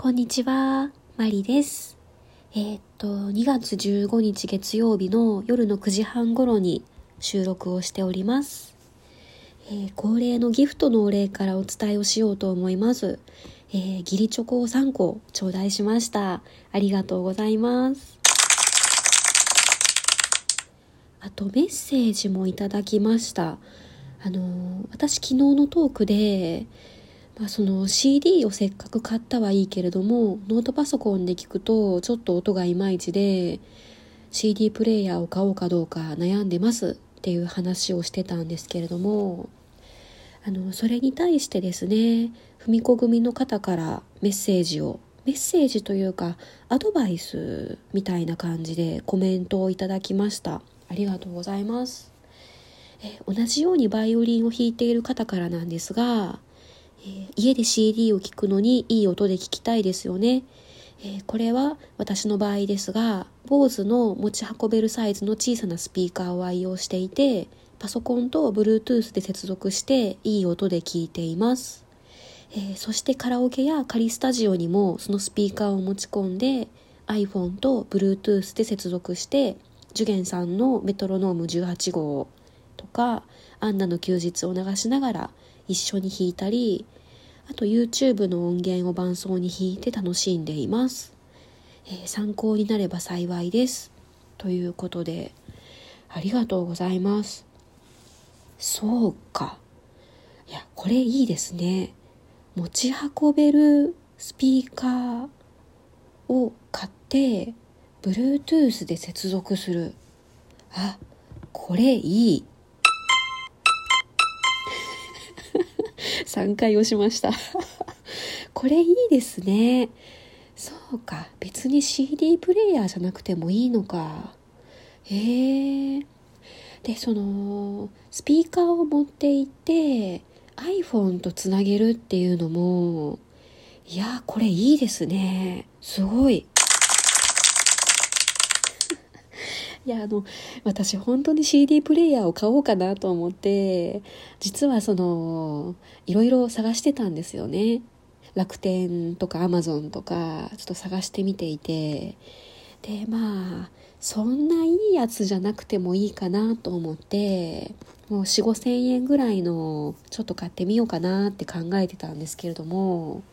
こんにちは、マリです。えー、っと、2月15日月曜日の夜の9時半頃に収録をしております。えー、恒例のギフトのお礼からお伝えをしようと思います。えー、義理チョコを3個頂戴しました。ありがとうございます。あとメッセージもいただきました。あの私昨日のトークで、まあ、その CD をせっかく買ったはいいけれどもノートパソコンで聞くとちょっと音がいまいちで CD プレイヤーを買おうかどうか悩んでますっていう話をしてたんですけれどもあのそれに対してですね文子組の方からメッセージをメッセージというかアドバイスみたいな感じでコメントをいただきました。ありがとうございます。え同じようにバイオリンを弾いている方からなんですが家で CD を聴くのにいい音で聴きたいですよね。これは私の場合ですが、BOSE の持ち運べるサイズの小さなスピーカーを愛用していて、パソコンと Bluetooth で接続していい音で聴いています。そしてカラオケや仮スタジオにもそのスピーカーを持ち込んで iPhone と Bluetooth で接続してジュゲンさんのメトロノーム18号とかアンナの休日を流しながら一緒に弾いたりあと YouTube の音源を伴奏に弾いて楽しんでいます、えー、参考になれば幸いです。ということでありがとうございます。そうか。いやこれいいですね。持ち運べるスピーカーを買って Bluetooth で接続する。あこれいい。3回押しました。これいいですね。そうか。別に CD プレイヤーじゃなくてもいいのか。へえ。でそのスピーカーを持っていって iPhone とつなげるっていうのもいやこれいいですね。すごい。いやあの私本当に CD プレイヤーを買おうかなと思って実はそのいろいろ探してたんですよね。楽天とかアマゾンとかちょっと探してみていて。でまあそんないいやつじゃなくてもいいかなと思ってもう4 5千円ぐらいのちょっと買ってみようかなって考えてたんですけれども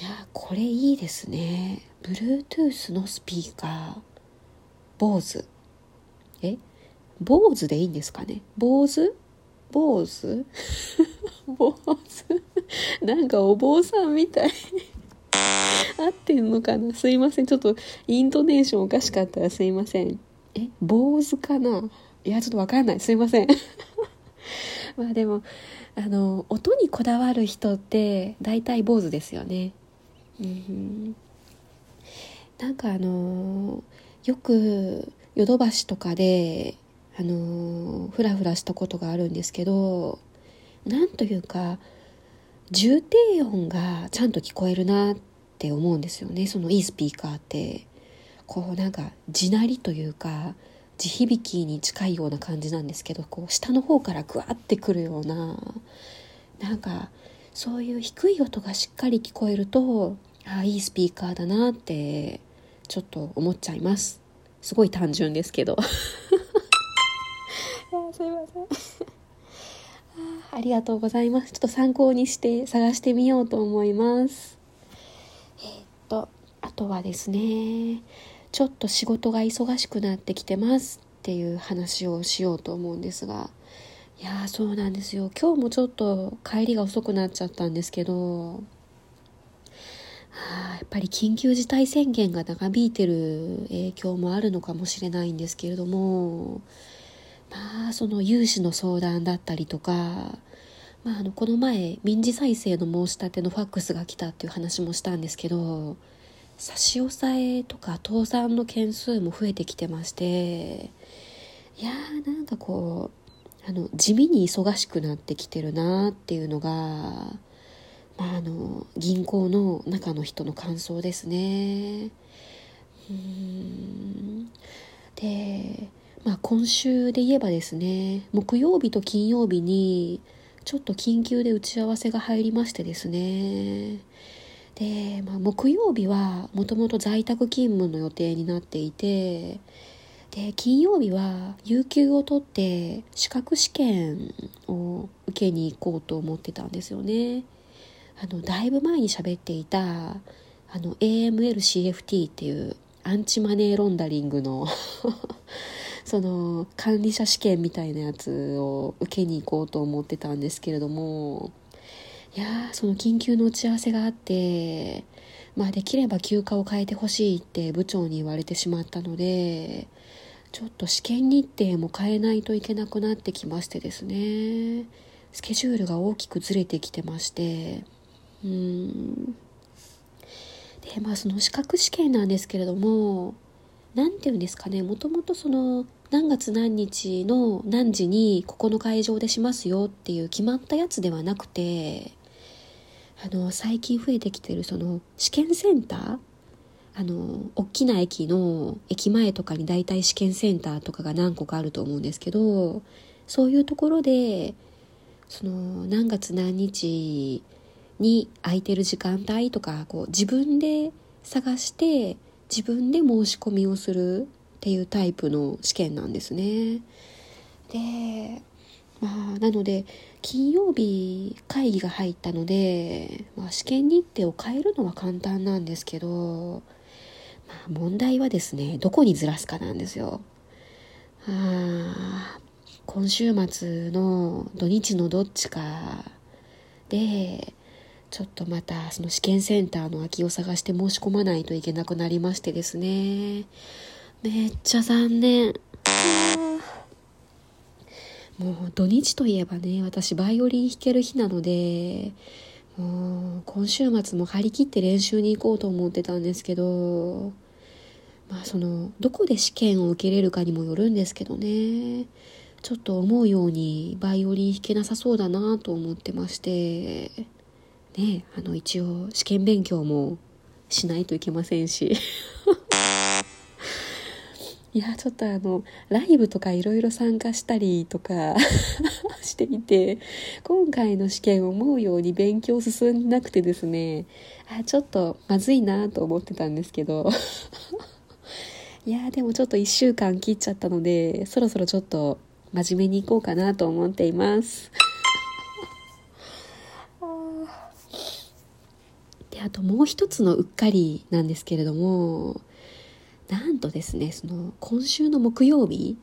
いやこれいいですね。Bluetooth のスピーカー。BOSE え？坊主でいいんですかね？坊主？坊主？坊主？なんかお坊さんみたい。合ってんのかな？すいません。ちょっとイントネーションおかしかったらすいません。え？坊主かな？いやちょっとわかんない。すいません。まあでもあの音にこだわる人って大体坊主ですよね。うん。なんかあのよくヨドバシとかであのフラフラしたことがあるんですけどなんというか重低音がちゃんと聞こえるなって思うんですよね。そのいいスピーカーって。こうなんか地鳴りというか地響きに近いような感じなんですけどこう下の方からグワってくるようななんかそういう低い音がしっかり聞こえるとああいいスピーカーだなってちょっと思っちゃいます。すごい単純ですけど。すいません。ありがとうございます。ちょっと参考にして探してみようと思います。えー、っとあとはですねちょっと仕事が忙しくなってきてますっていう話をしようと思うんですが。いやそうなんですよ。今日もちょっと帰りが遅くなっちゃったんですけど、やっぱり緊急事態宣言が長引いてる影響もあるのかもしれないんですけれどもまあその融資の相談だったりとか、まあ、あのこの前民事再生の申し立てのファックスが来たっていう話もしたんですけど差し押さえとか倒産の件数も増えてきてましていやーなんかこうあの地味に忙しくなってきてるなっていうのが、あの銀行の中の人の感想ですね。うんで、まあ、今週で言えばですね木曜日と金曜日にちょっと緊急で打ち合わせが入りましてですねで、まあ、木曜日はもともと在宅勤務の予定になっていてで金曜日は有給を取って資格試験を受けに行こうと思ってたんですよね。あのだいぶ前に喋っていたあの AMLCFT っていうアンチマネーロンダリングの その管理者試験みたいなやつを受けに行こうと思ってたんですけれどもいやその緊急の打ち合わせがあってまあできれば休暇を変えてほしいって部長に言われてしまったのでちょっと試験日程も変えないといけなくなってきましてですねスケジュールが大きくずれてきてましてうん。でまあその資格試験なんですけれども何て言うんですかね。もともとその何月何日の何時にここの会場でしますよっていう決まったやつではなくてあの最近増えてきてるその試験センター？あの大きな駅の駅前とかに大体試験センターとかが何個かあると思うんですけどそういうところでその何月何日に空いてる時間帯とかこう自分で探して自分で申し込みをするっていうタイプの試験なんですね。でまあなので金曜日会議が入ったので、まあ、試験日程を変えるのは簡単なんですけどまあ問題はですねどこにずらすかなんですよあ今週末の土日のどっちかでちょっとまたその試験センターの空きを探して申し込まないといけなくなりましてですね。めっちゃ残念。もう土日といえばね私バイオリン弾ける日なのでもう今週末も張り切って練習に行こうと思ってたんですけどまあそのどこで試験を受けれるかにもよるんですけどね。ちょっと思うようにバイオリン弾けなさそうだなと思ってまして。ねあの一応試験勉強もしないといけませんし。いやちょっとあのライブとかいろいろ参加したりとか していて今回の試験思うように勉強進んでなくてですねあちょっとまずいなと思ってたんですけど。いやでもちょっと1週間切っちゃったのでそろそろちょっと真面目にいこうかなと思っています。あともう一つのうっかりなんですけれどもなんとですねその今週の木曜日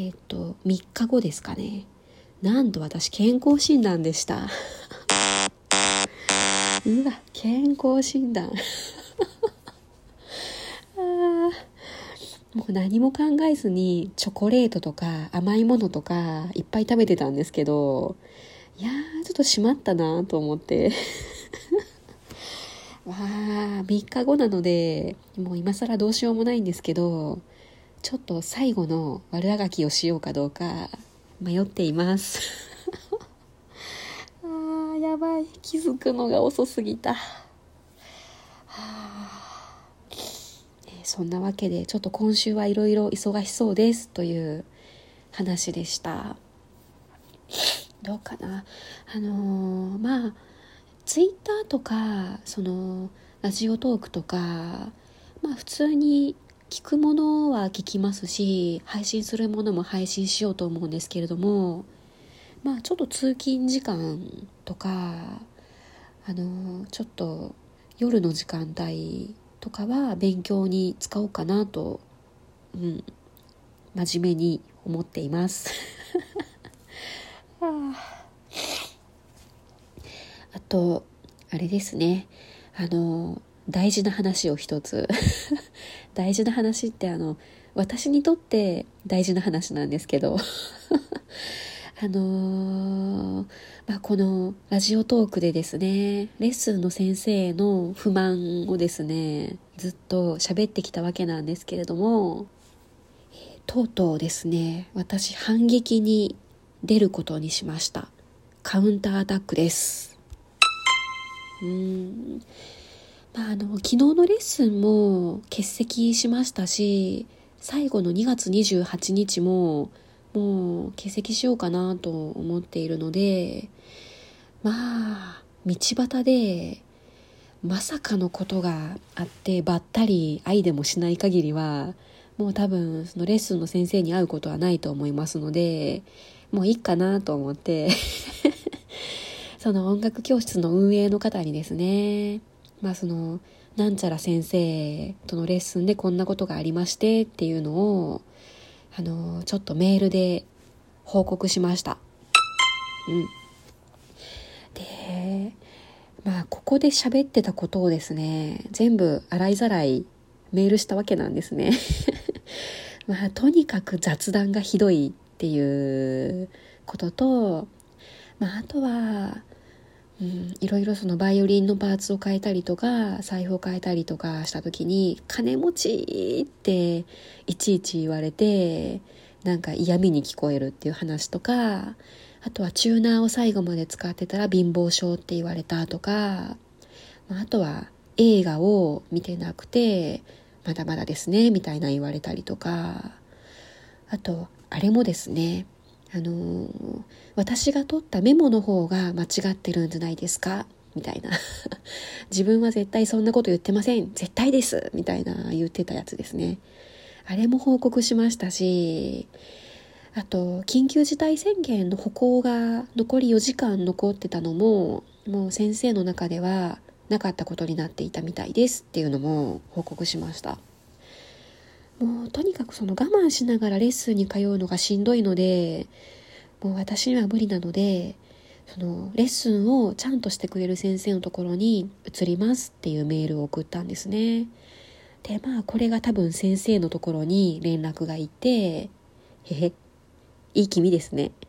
えっ、と3日後ですかね。なんと私健康診断でした。うわ健康診断。もう何も考えずにチョコレートとか甘いものとかいっぱい食べてたんですけどいやーちょっとしまったなと思って。わあ3日後なのでもう今更どうしようもないんですけどちょっと最後の悪あがきをしようかどうか迷っています。あーやばい。気づくのが遅すぎた。そんなわけでちょっと今週はいろいろ忙しそうです。という話でした。どうかな。あのー、まあツイッターとかそのラジオトークとかまあ普通に聞くものは聞きますし配信するものも配信しようと思うんですけれどもまあちょっと通勤時間とかあのちょっと夜の時間帯とかは勉強に使おうかなと、うん、真面目に思っています。あ あと、あれですね。あの、大事な話を一つ。大事な話ってあの、私にとって大事な話なんですけど。あのー、まあ、このラジオトークでですね、レッスンの先生の不満をですね、ずっと喋ってきたわけなんですけれども、とうとうですね、私反撃に出ることにしました。カウンターアタックです。うん。まあ、あの、昨日のレッスンも欠席しましたし、最後の2月28日ももう欠席しようかなと思っているのでまあ道端でまさかのことがあってばったり愛でもしない限りはもう多分そのレッスンの先生に会うことはないと思いますのでもういいかなと思ってその音楽教室の運営の方にですねまあそのなんちゃら先生とのレッスンでこんなことがありましてっていうのをあのちょっとメールで報告しました。うん。でまあここで喋ってたことをですね全部洗いざらいメールしたわけなんですね。まあとにかく雑談がひどいっていうこととまああとはうん、いろいろそのバイオリンのパーツを変えたりとか財布を変えたりとかした時に「金持ち!」っていちいち言われてなんか嫌味に聞こえるっていう話とかあとはチューナーを最後まで使ってたら貧乏症って言われたとか、まあ、あとは映画を見てなくてまだまだですねみたいな言われたりとかあとあれもですねあの私が取ったメモの方が間違ってるんじゃないですか？みたいな。自分は絶対そんなこと言ってません。絶対です。みたいな言ってたやつですね。あれも報告しましたしあと緊急事態宣言の歩行が残り4時間残ってたのももう先生の中ではなかったことになっていたみたいですっていうのも報告しました。もうとにかくその我慢しながらレッスンに通うのがしんどいのでもう私には無理なのでそのレッスンをちゃんとしてくれる先生のところに移りますっていうメールを送ったんですね。でまあこれが多分先生のところに連絡がいてへへいい気味ですね。